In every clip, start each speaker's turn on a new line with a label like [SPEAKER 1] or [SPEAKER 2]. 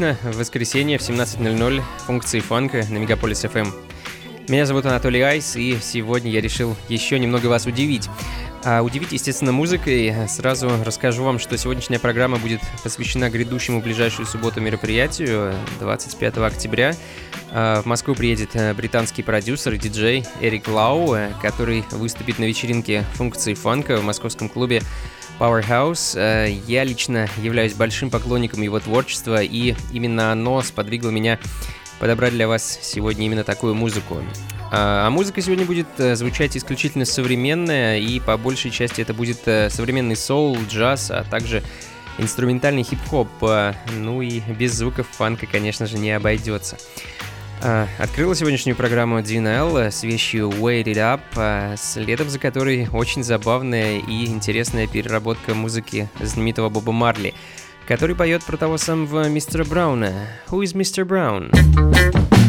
[SPEAKER 1] Обычно, в воскресенье в 17.00 функции фанка на Мегаполис FM. Эм. Меня зовут Анатолий Айс, и сегодня я решил еще немного вас удивить. А удивить, естественно, музыкой. Сразу расскажу вам, что сегодняшняя программа будет посвящена грядущему ближайшую субботу мероприятию 25 октября. А, в Москву приедет э, британский продюсер и диджей Эрик Лау, э, который выступит на вечеринке функции фанка в московском клубе Powerhouse. Э, я лично являюсь большим поклонником его творчества, и именно оно сподвигло меня подобрать для вас сегодня именно такую музыку. А, а музыка сегодня будет э, звучать исключительно современная, и по большей части это будет э, современный соул, джаз, а также инструментальный хип-хоп. Ну и без звуков фанка, конечно же, не обойдется. А, открыла сегодняшнюю программу DNL с вещью Wait It Up, а, следом за которой очень забавная и интересная переработка музыки знаменитого Боба Марли, который поет про того самого мистера Брауна. Who is Mr. Brown?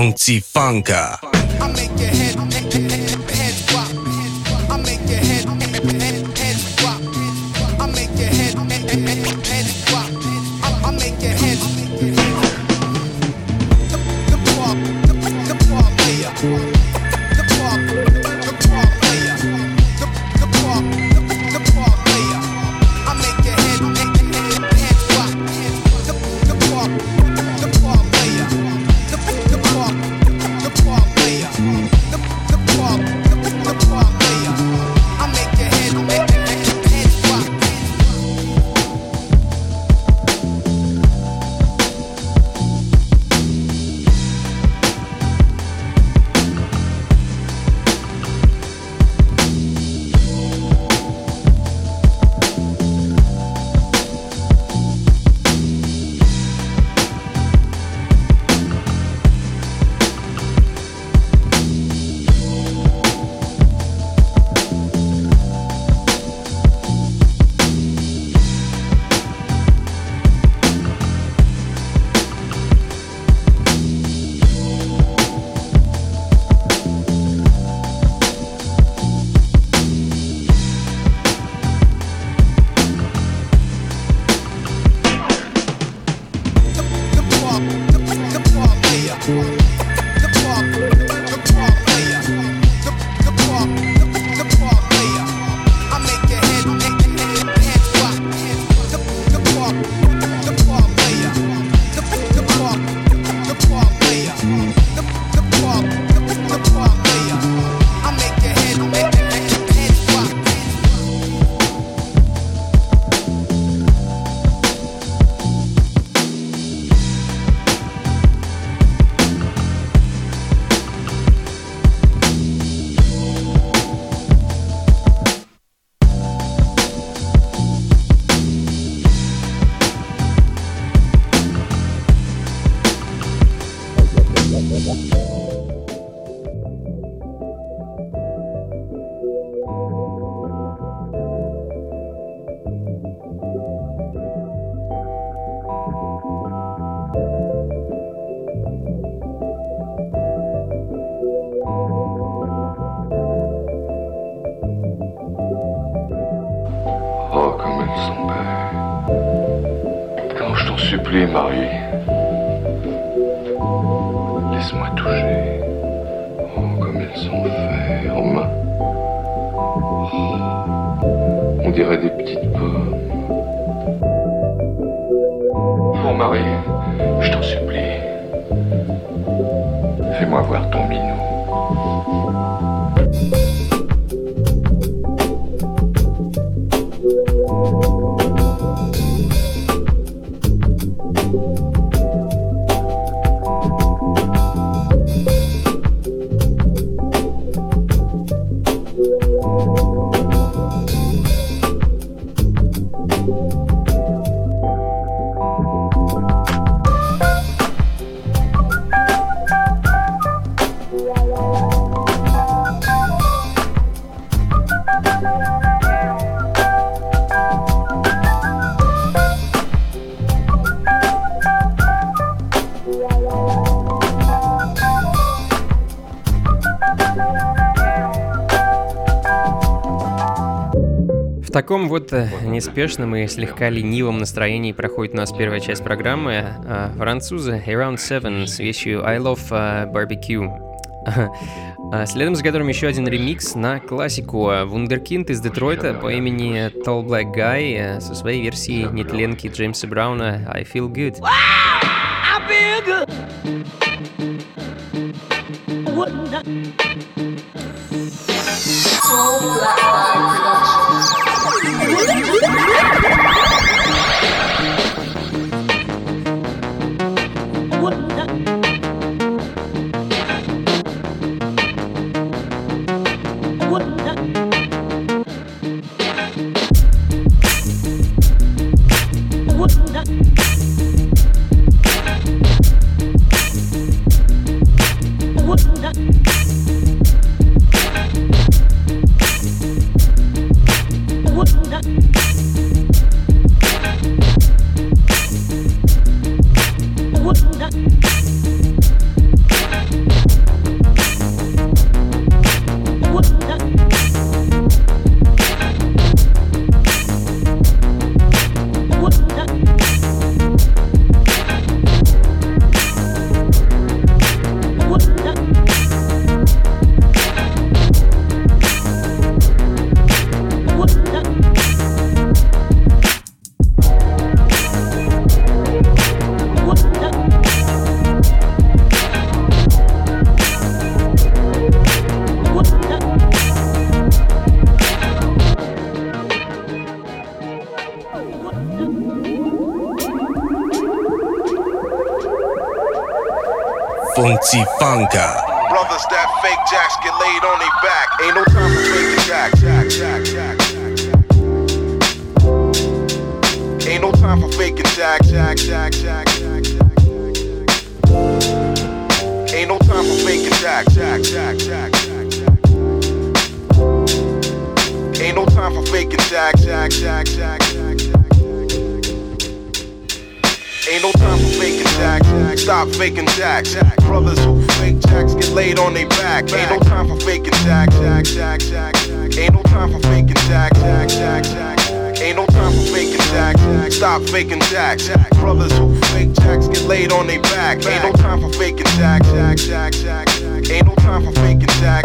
[SPEAKER 2] Funky Funka.
[SPEAKER 3] I make your drop. I make your drop. I make your drop. I make your
[SPEAKER 1] вот э, неспешном и слегка ленивом настроении проходит у нас первая часть программы. А, Французы Around Seven с вещью I Love э, Barbecue. А, Следом за которым еще один ремикс на классику а, Вундеркинд из Детройта по имени Tall Black Guy э, со своей версией нетленки Джеймса Брауна I Feel Good.
[SPEAKER 4] Funky Funka.
[SPEAKER 5] Brothers that fake jacks get laid on their back. Ain't no time for faking jack, jack, jack, jack. Ain't no time for faking jack, jack, jack, jack, jack. Ain't no time for faking jack, jack, jack, jack, jack. Ain't no time for faking jack, jack, jack, jack, jack. Ain't no time for faking jack, jack. Stop faking jack, jack. Brothers who fake jacks get laid on their back. Ain't no time for faking jack, jack, jack, jack, jack. Ain't no time for faking jack, jack, jack, jack, jack. Ain't no time for faking jack, jack. Stop faking jack, jack. Brothers who fake jacks get laid on their back. Ain't no time for faking jack, jack, jack, jack, jack. Ain't no time for faking jack,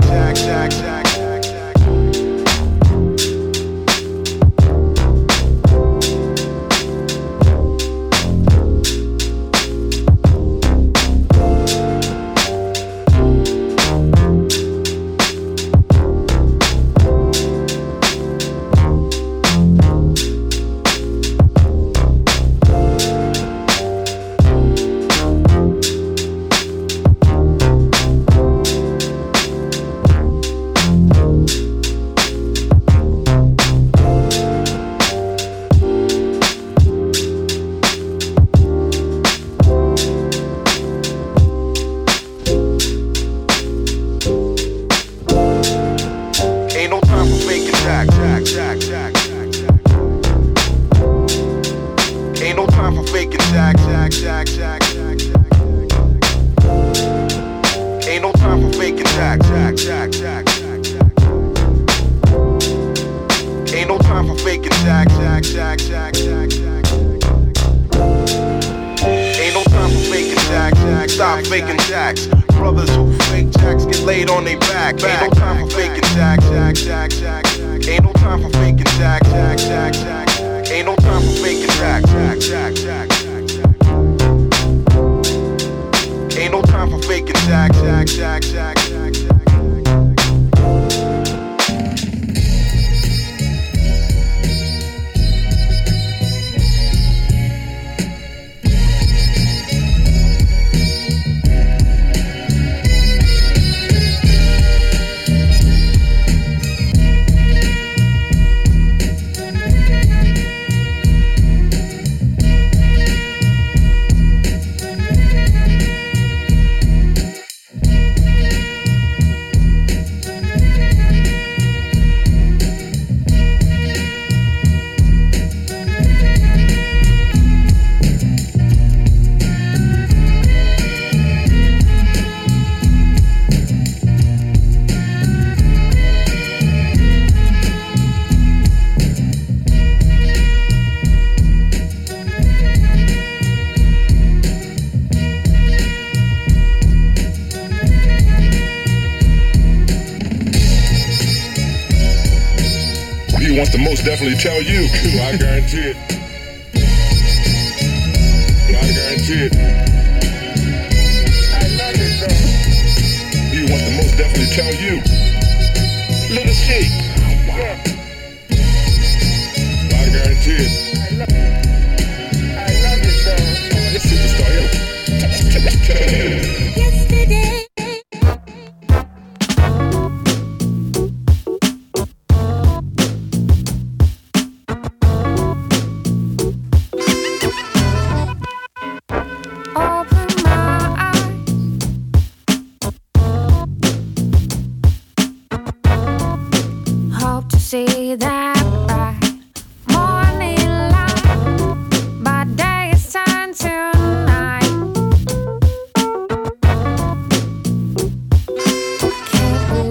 [SPEAKER 6] tell you.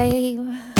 [SPEAKER 7] slave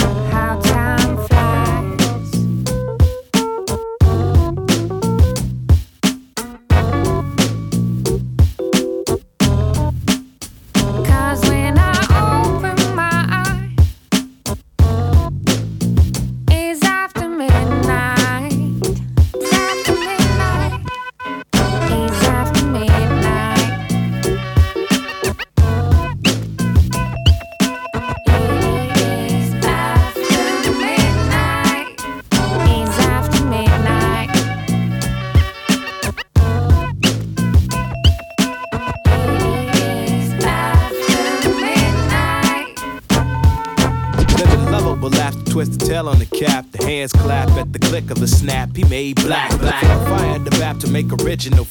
[SPEAKER 7] black, black. Fire the bap to make original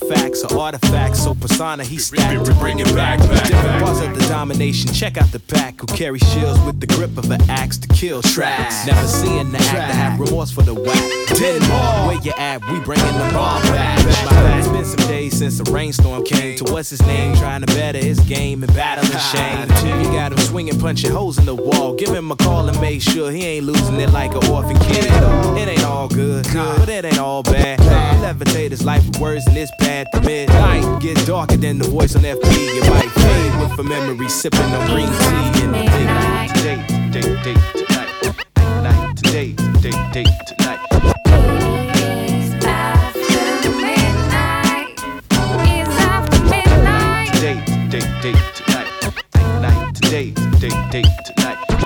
[SPEAKER 7] facts artifacts. So persona he stacked to bring it back. Of the domination. Check out the pack who carry shields with the grip of an axe to kill tracks. Never seeing the act to have remorse for the whack. Ten more. Where you at? We bringing the bomb back. My. It's been some days since a rainstorm came. To what's his name? Trying to better his game and battling shame. You got him swinging, punching holes in the wall. Give him a call and make sure he ain't losing it like an orphan kid. It ain't all good, but it ain't all bad. Levitate his life with words in this pad to Night get darker than the voice on FB. You might fade with a memory sipping on green tea in the midnight. Day, day, day, tonight. Night, today, day, day, tonight. Day, day, day, tonight. Night, today, day, day, tonight.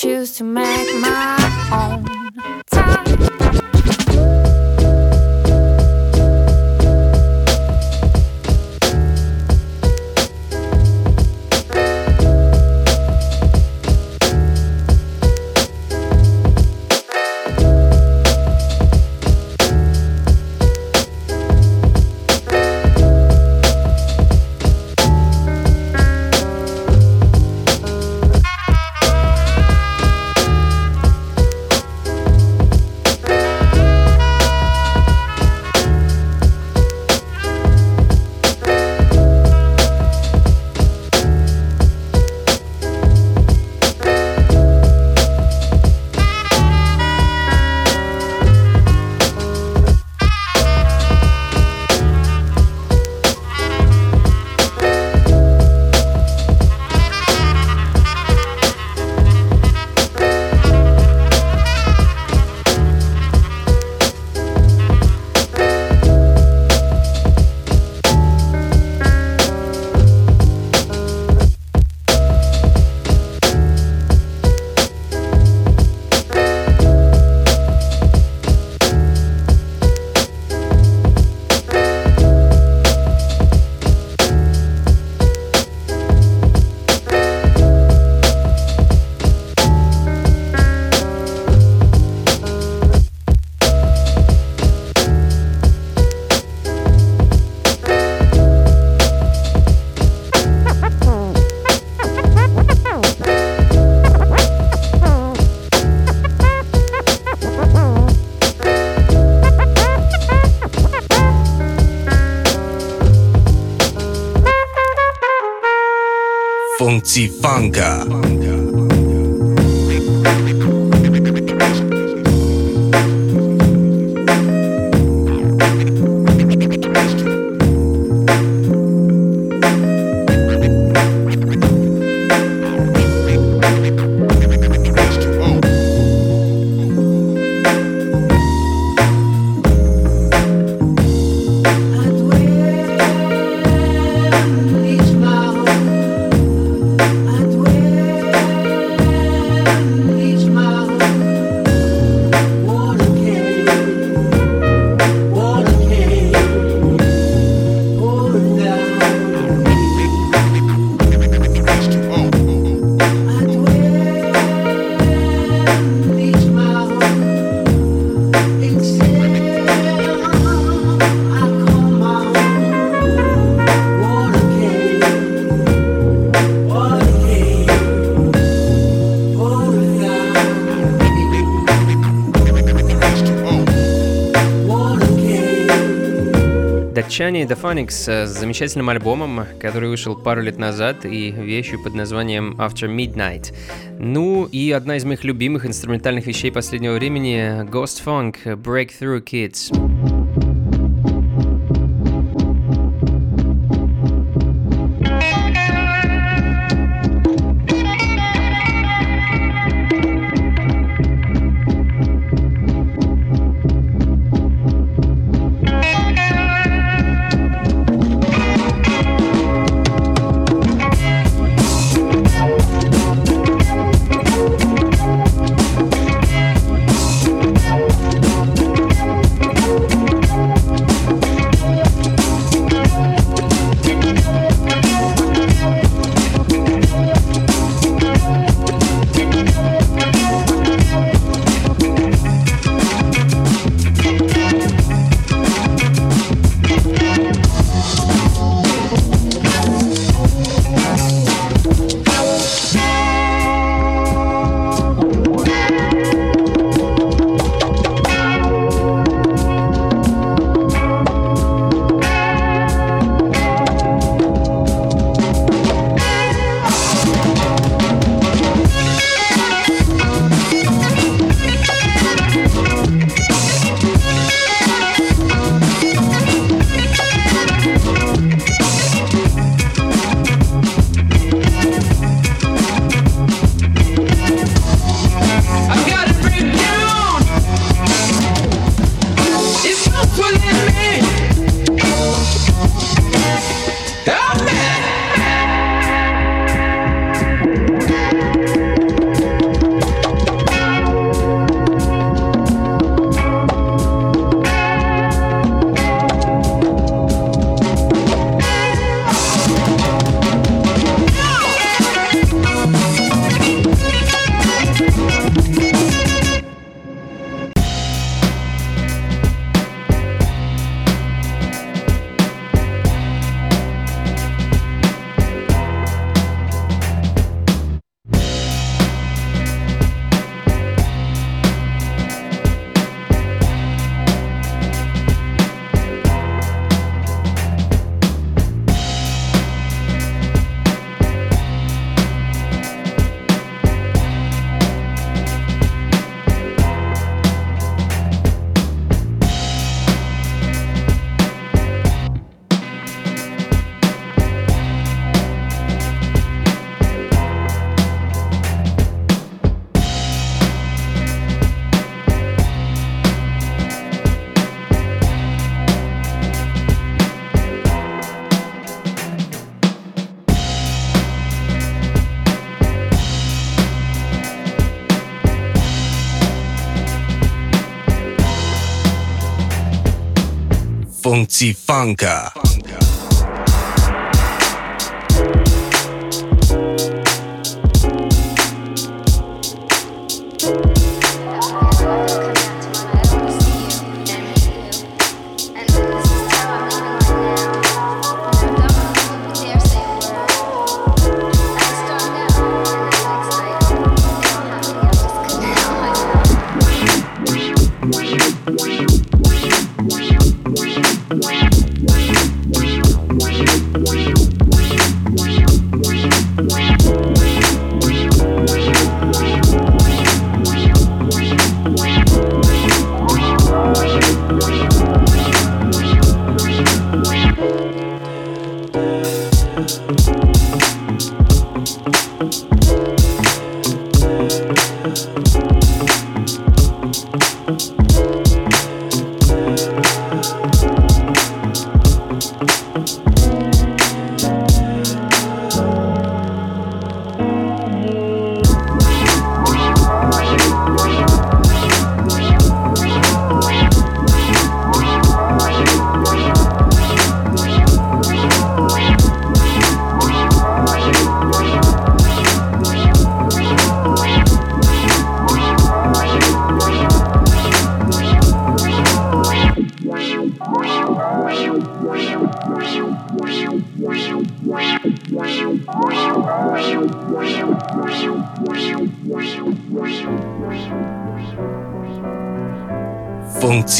[SPEAKER 8] Choose to make my own 风
[SPEAKER 9] 起方嘎。
[SPEAKER 1] Датчане The с замечательным альбомом, который вышел пару лет назад и вещью под названием After Midnight. Ну и одна из моих любимых инструментальных вещей последнего времени Ghost Funk Breakthrough Kids.
[SPEAKER 9] Funky
[SPEAKER 10] Funker.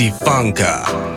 [SPEAKER 10] Funka.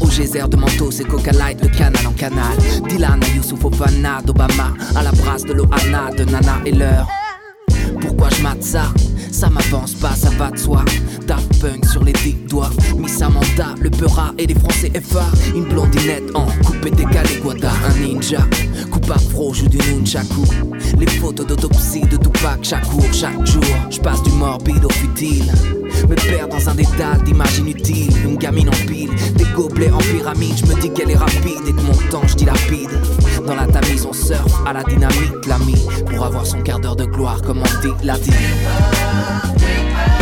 [SPEAKER 10] Au geyser de Mentos et Coca Light, le canal en canal. Dylan à Ofana d'Obama, à la brasse de Loana, de Nana et l'heure. Pourquoi je mate ça? Ça m'avance pas, ça va de soi. Daft Punk sur les dix doigts. Miss Samantha, le Peura et les Français FA. Une blondinette en coupé décalé, Guada, un ninja. Coupe afro, joue du nunchaku. Les photos d'autopsie de Tupac chaque jour, chaque jour. Je passe du morbide au futile. Me perds dans un dédale d'images inutiles. Une gamine en pile, des gobelets en pyramide. Je me dis qu'elle est rapide et que mon temps je dilapide. Dans la tamise, on surfe à la dynamite, l'ami. Pour avoir son quart d'heure de gloire, comme on dit, l'a dit.
[SPEAKER 11] Goodbye.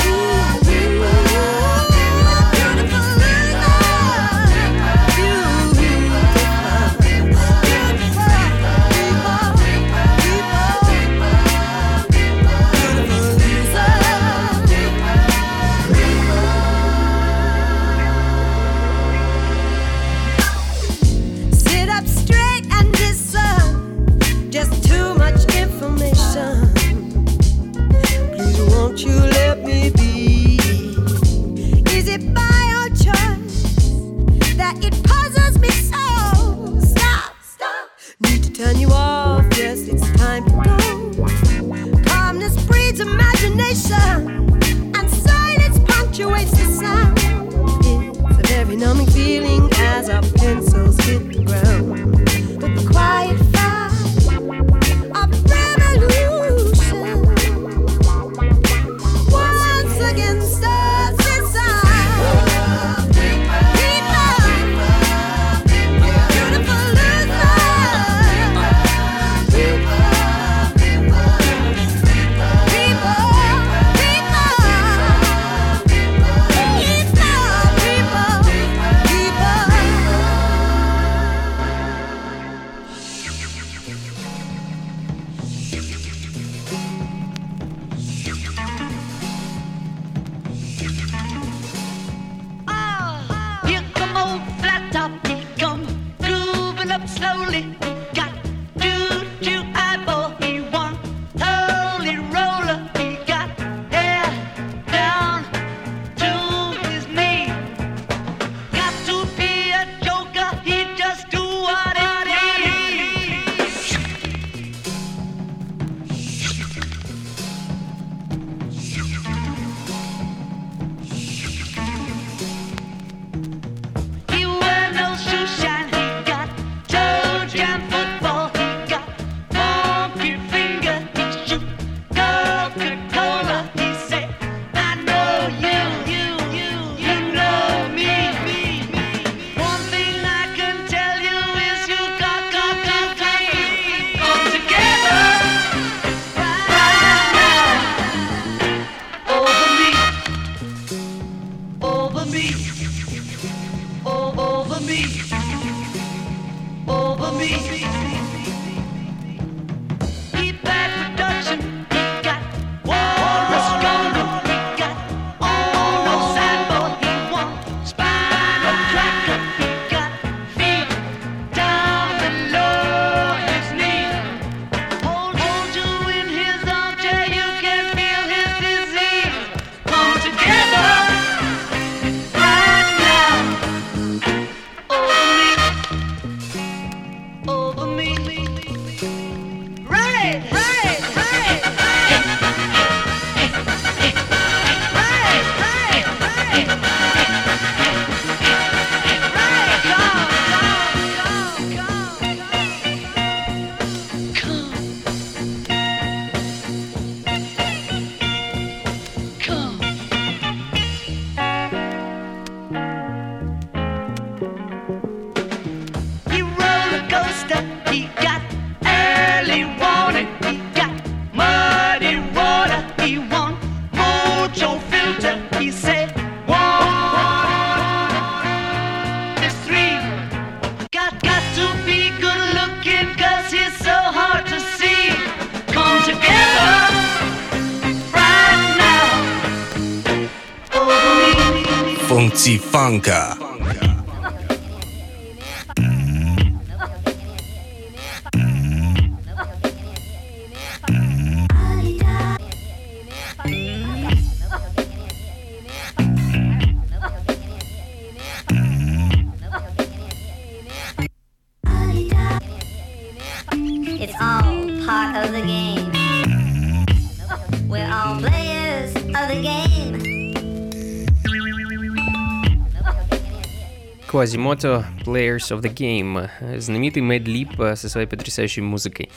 [SPEAKER 1] Quasimoto Players of the Game, знаменитый Mad Lib э, со своей потрясающей музыкой.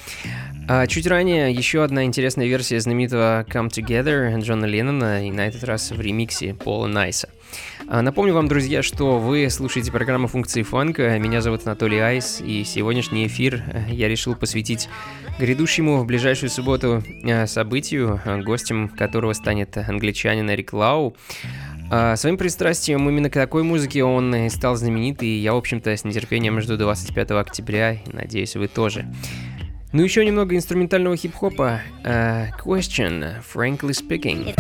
[SPEAKER 1] А чуть ранее еще одна интересная версия знаменитого Come Together Джона Леннона, и на этот раз в ремиксе Пола Найса. А Напомню вам, друзья, что вы слушаете программу функции фанка. Меня зовут Анатолий Айс, и сегодняшний эфир э, я решил посвятить грядущему в ближайшую субботу э, событию, гостем которого станет англичанин Эрик Лау. А, Своим пристрастием именно к такой музыке он стал знаменит, и я, в общем-то, с нетерпением жду 25 октября, и надеюсь, вы тоже. Ну, еще немного инструментального хип-хопа. А, question, frankly speaking.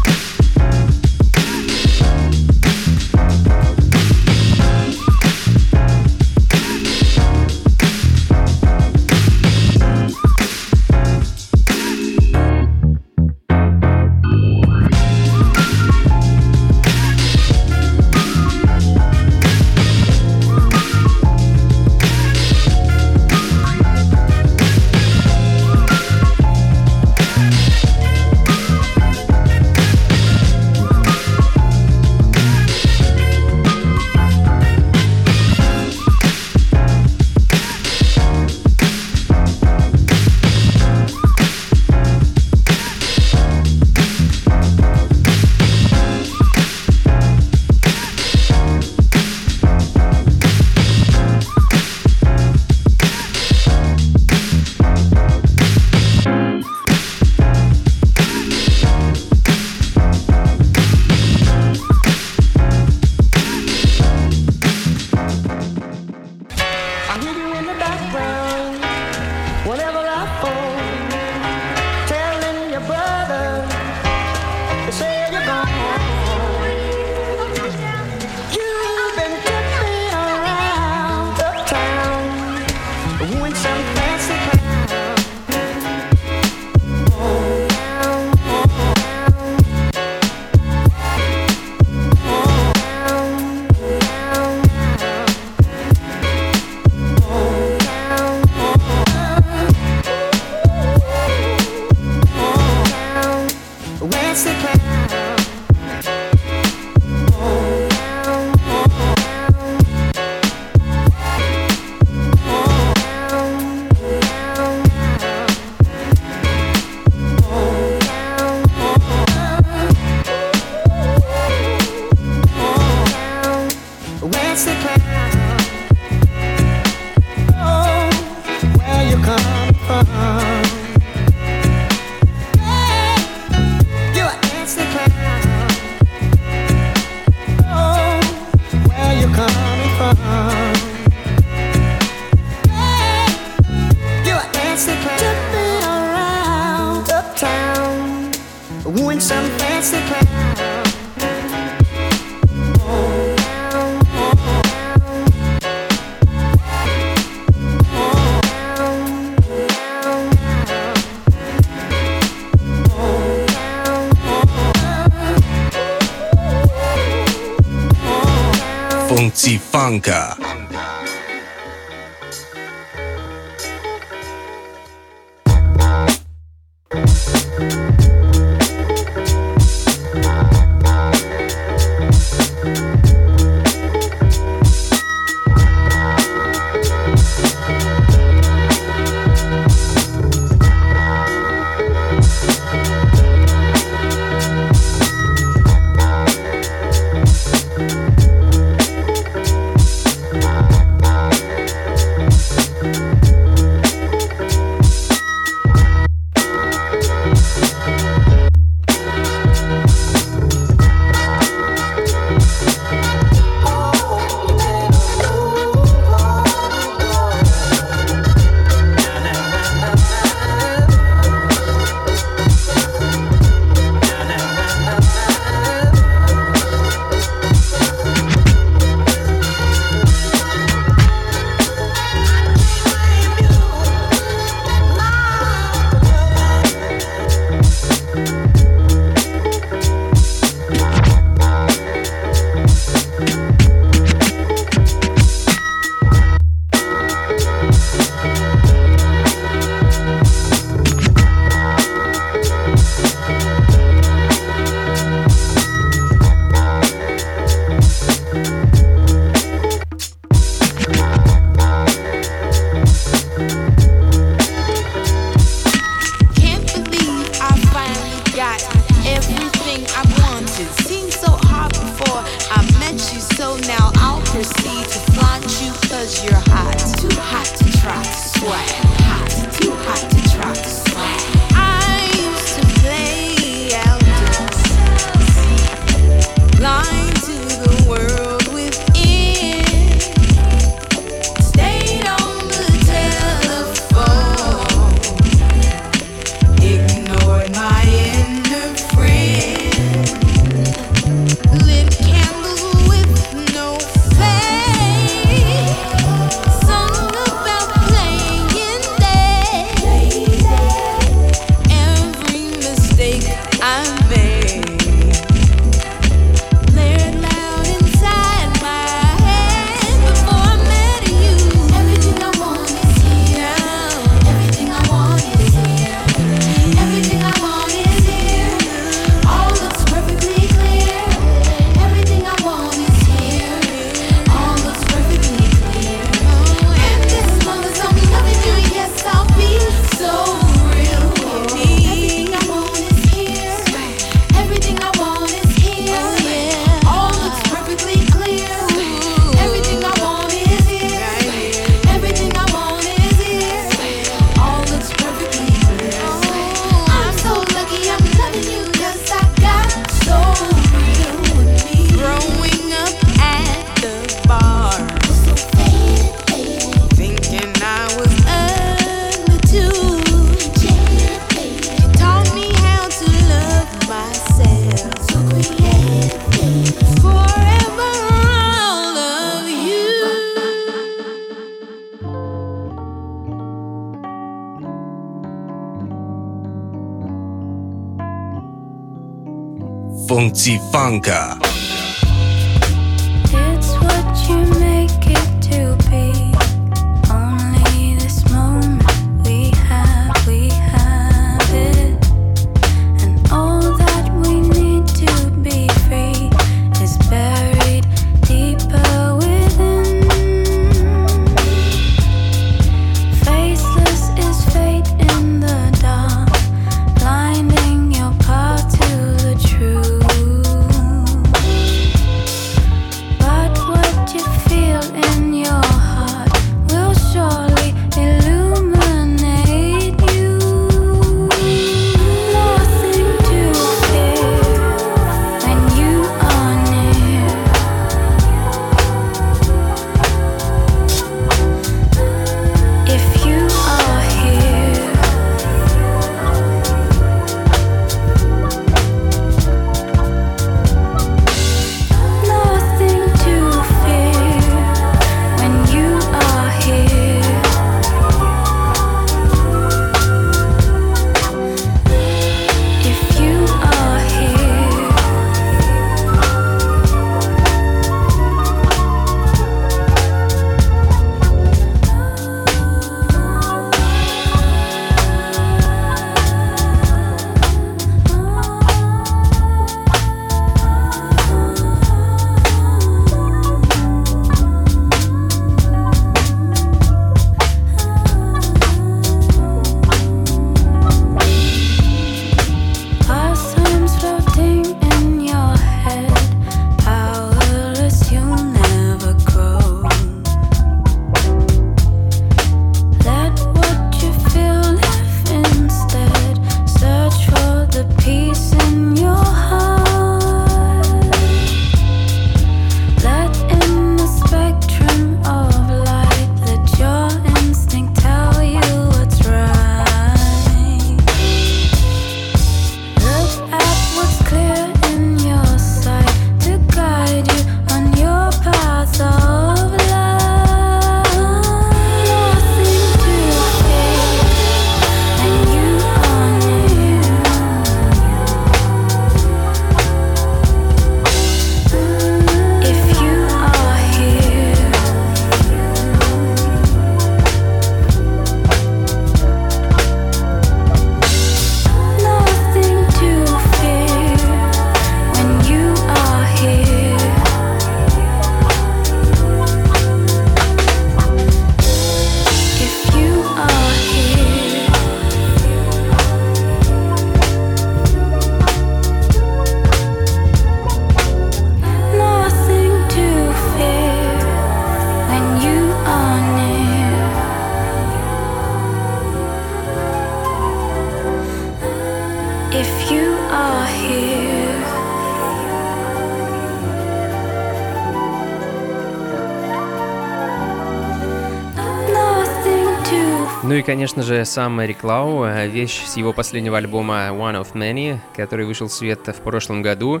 [SPEAKER 1] Же, сам Эрик Лау, вещь с его последнего альбома One of Many, который вышел в свет в прошлом году.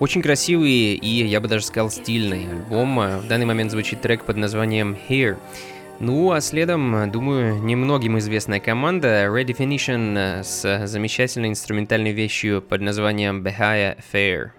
[SPEAKER 1] Очень красивый и, я бы даже сказал, стильный альбом. В данный момент звучит трек под названием Here. Ну, а следом, думаю, немногим известная команда Redefinition с замечательной инструментальной вещью под названием Bahia Fair.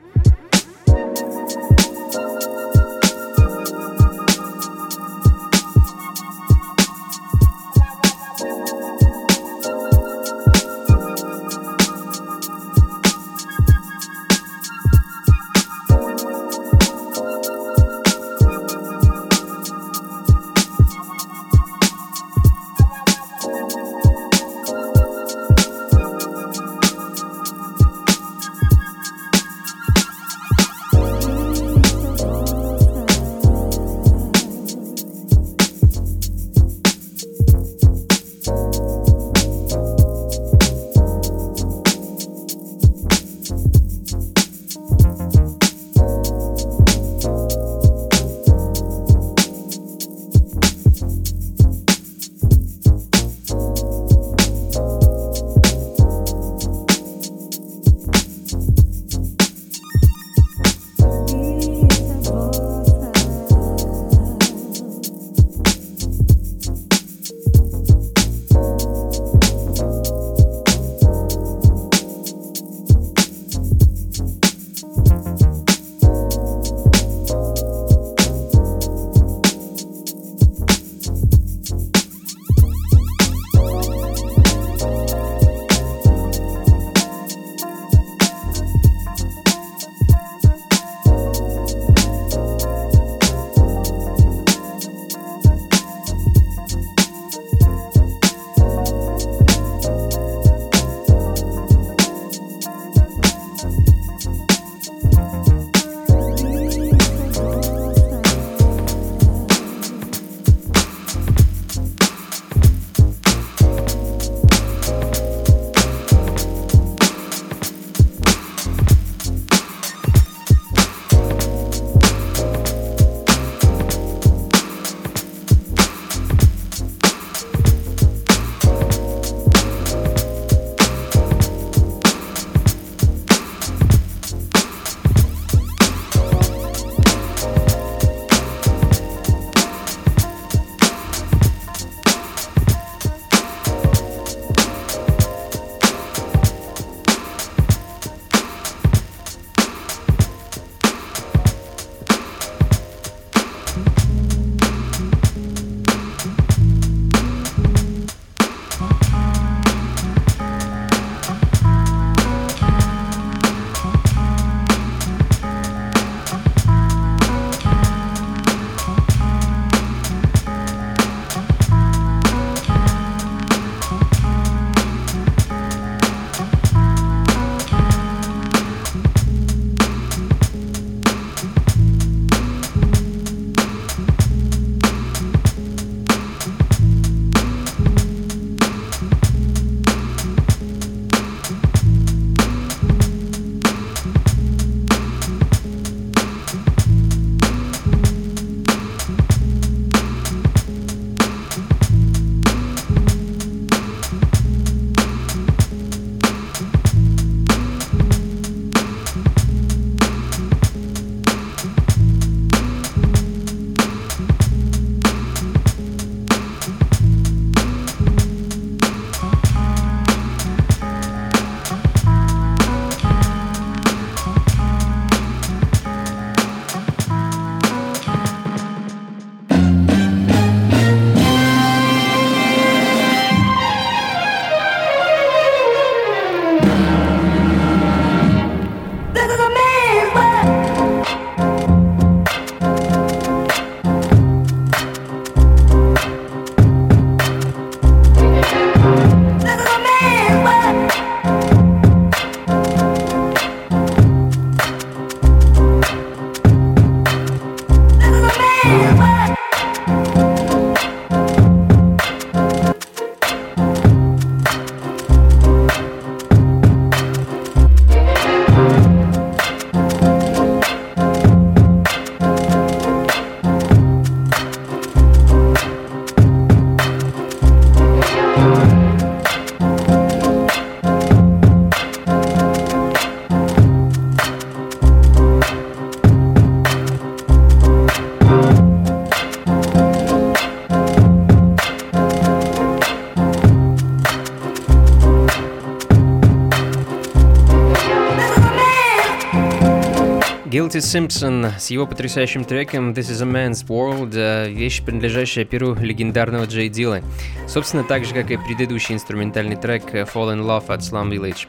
[SPEAKER 1] Отис Симпсон с его потрясающим треком This is a Man's World, э, вещь, принадлежащая перу легендарного Джей Дилла. Собственно, так же, как и предыдущий инструментальный трек Fall in Love от Slum Village.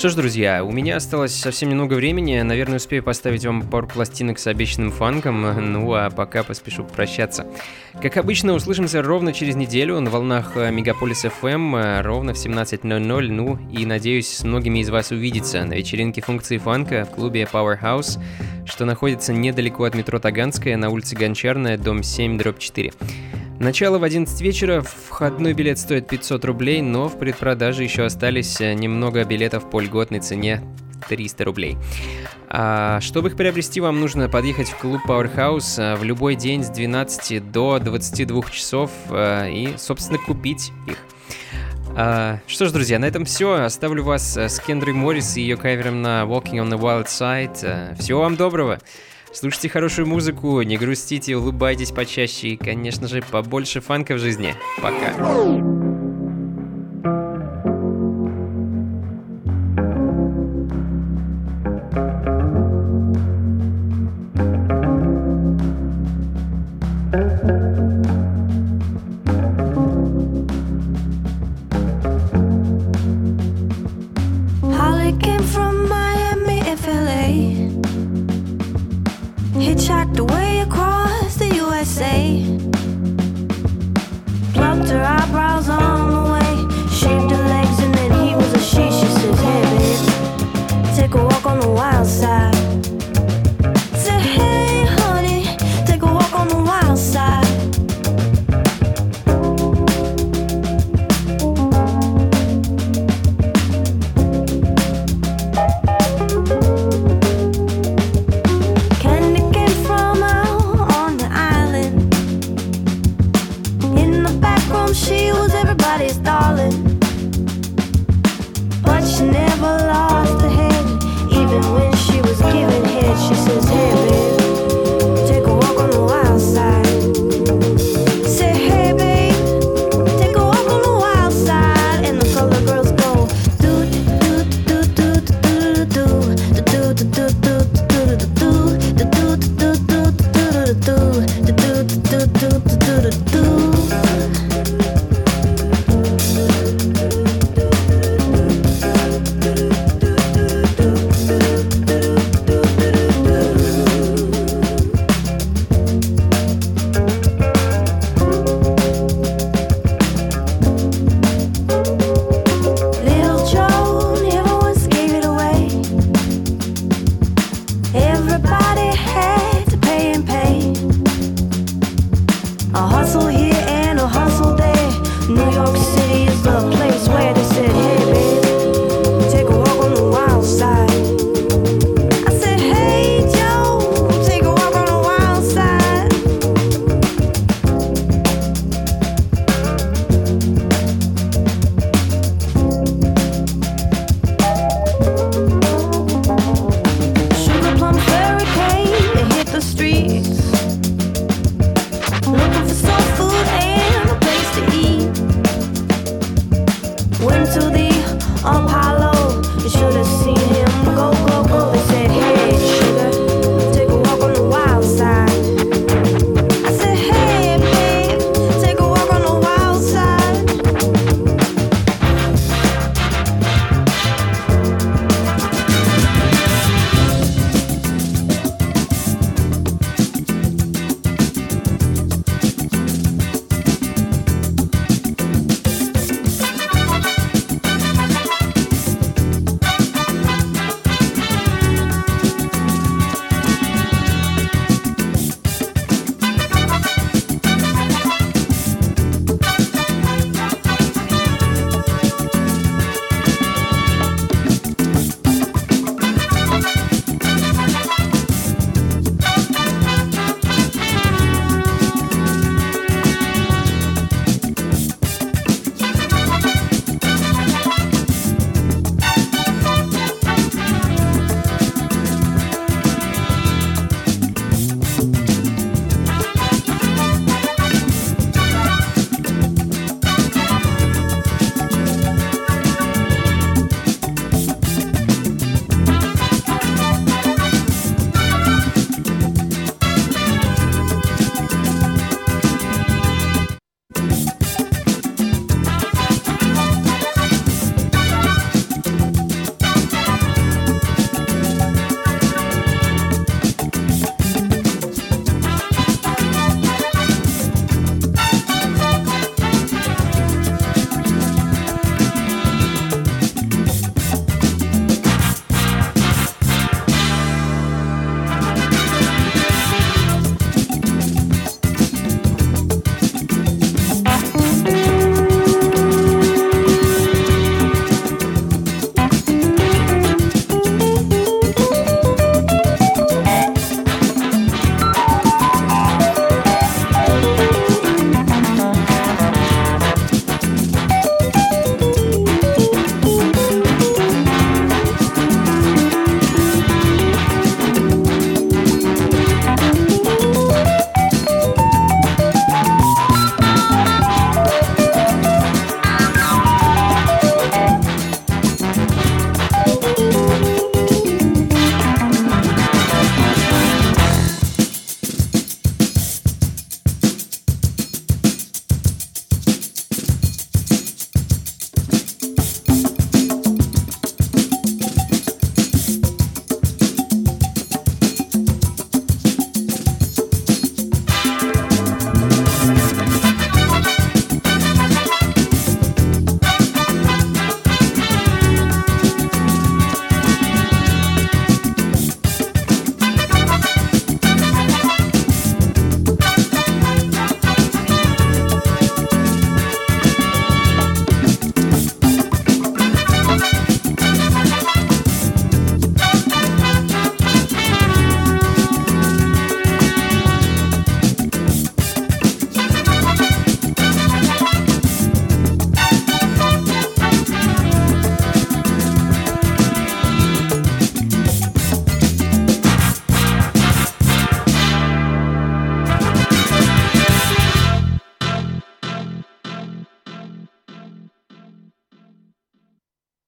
[SPEAKER 1] Что ж, друзья, у меня осталось совсем немного времени. Наверное, успею поставить вам пару пластинок с обещанным фанком. Ну а пока поспешу прощаться. Как обычно, услышимся ровно через неделю на волнах э, Мегаполис FM, э, ровно в 17.00. Ну и надеюсь, с многими из вас увидеться на вечеринке функции фанка в клубе Powerhouse, что находится недалеко от метро Таганская на улице Гончарная, дом 7, дробь 4. Начало в 11 вечера, входной билет стоит 500 рублей, но в предпродаже еще остались э, немного билетов по льготной цене 300 рублей. А, чтобы их приобрести, вам нужно подъехать в клуб Powerhouse а, в любой день с 12 до 22 часов а, и, собственно, купить их. А, что ж, друзья, на этом все. Оставлю вас э, с Кендрой Моррис и ее кавером на Walking on the Wild Side. Всего вам доброго! Слушайте хорошую музыку, не грустите, улыбайтесь почаще и, конечно же, побольше фанка в жизни. Пока.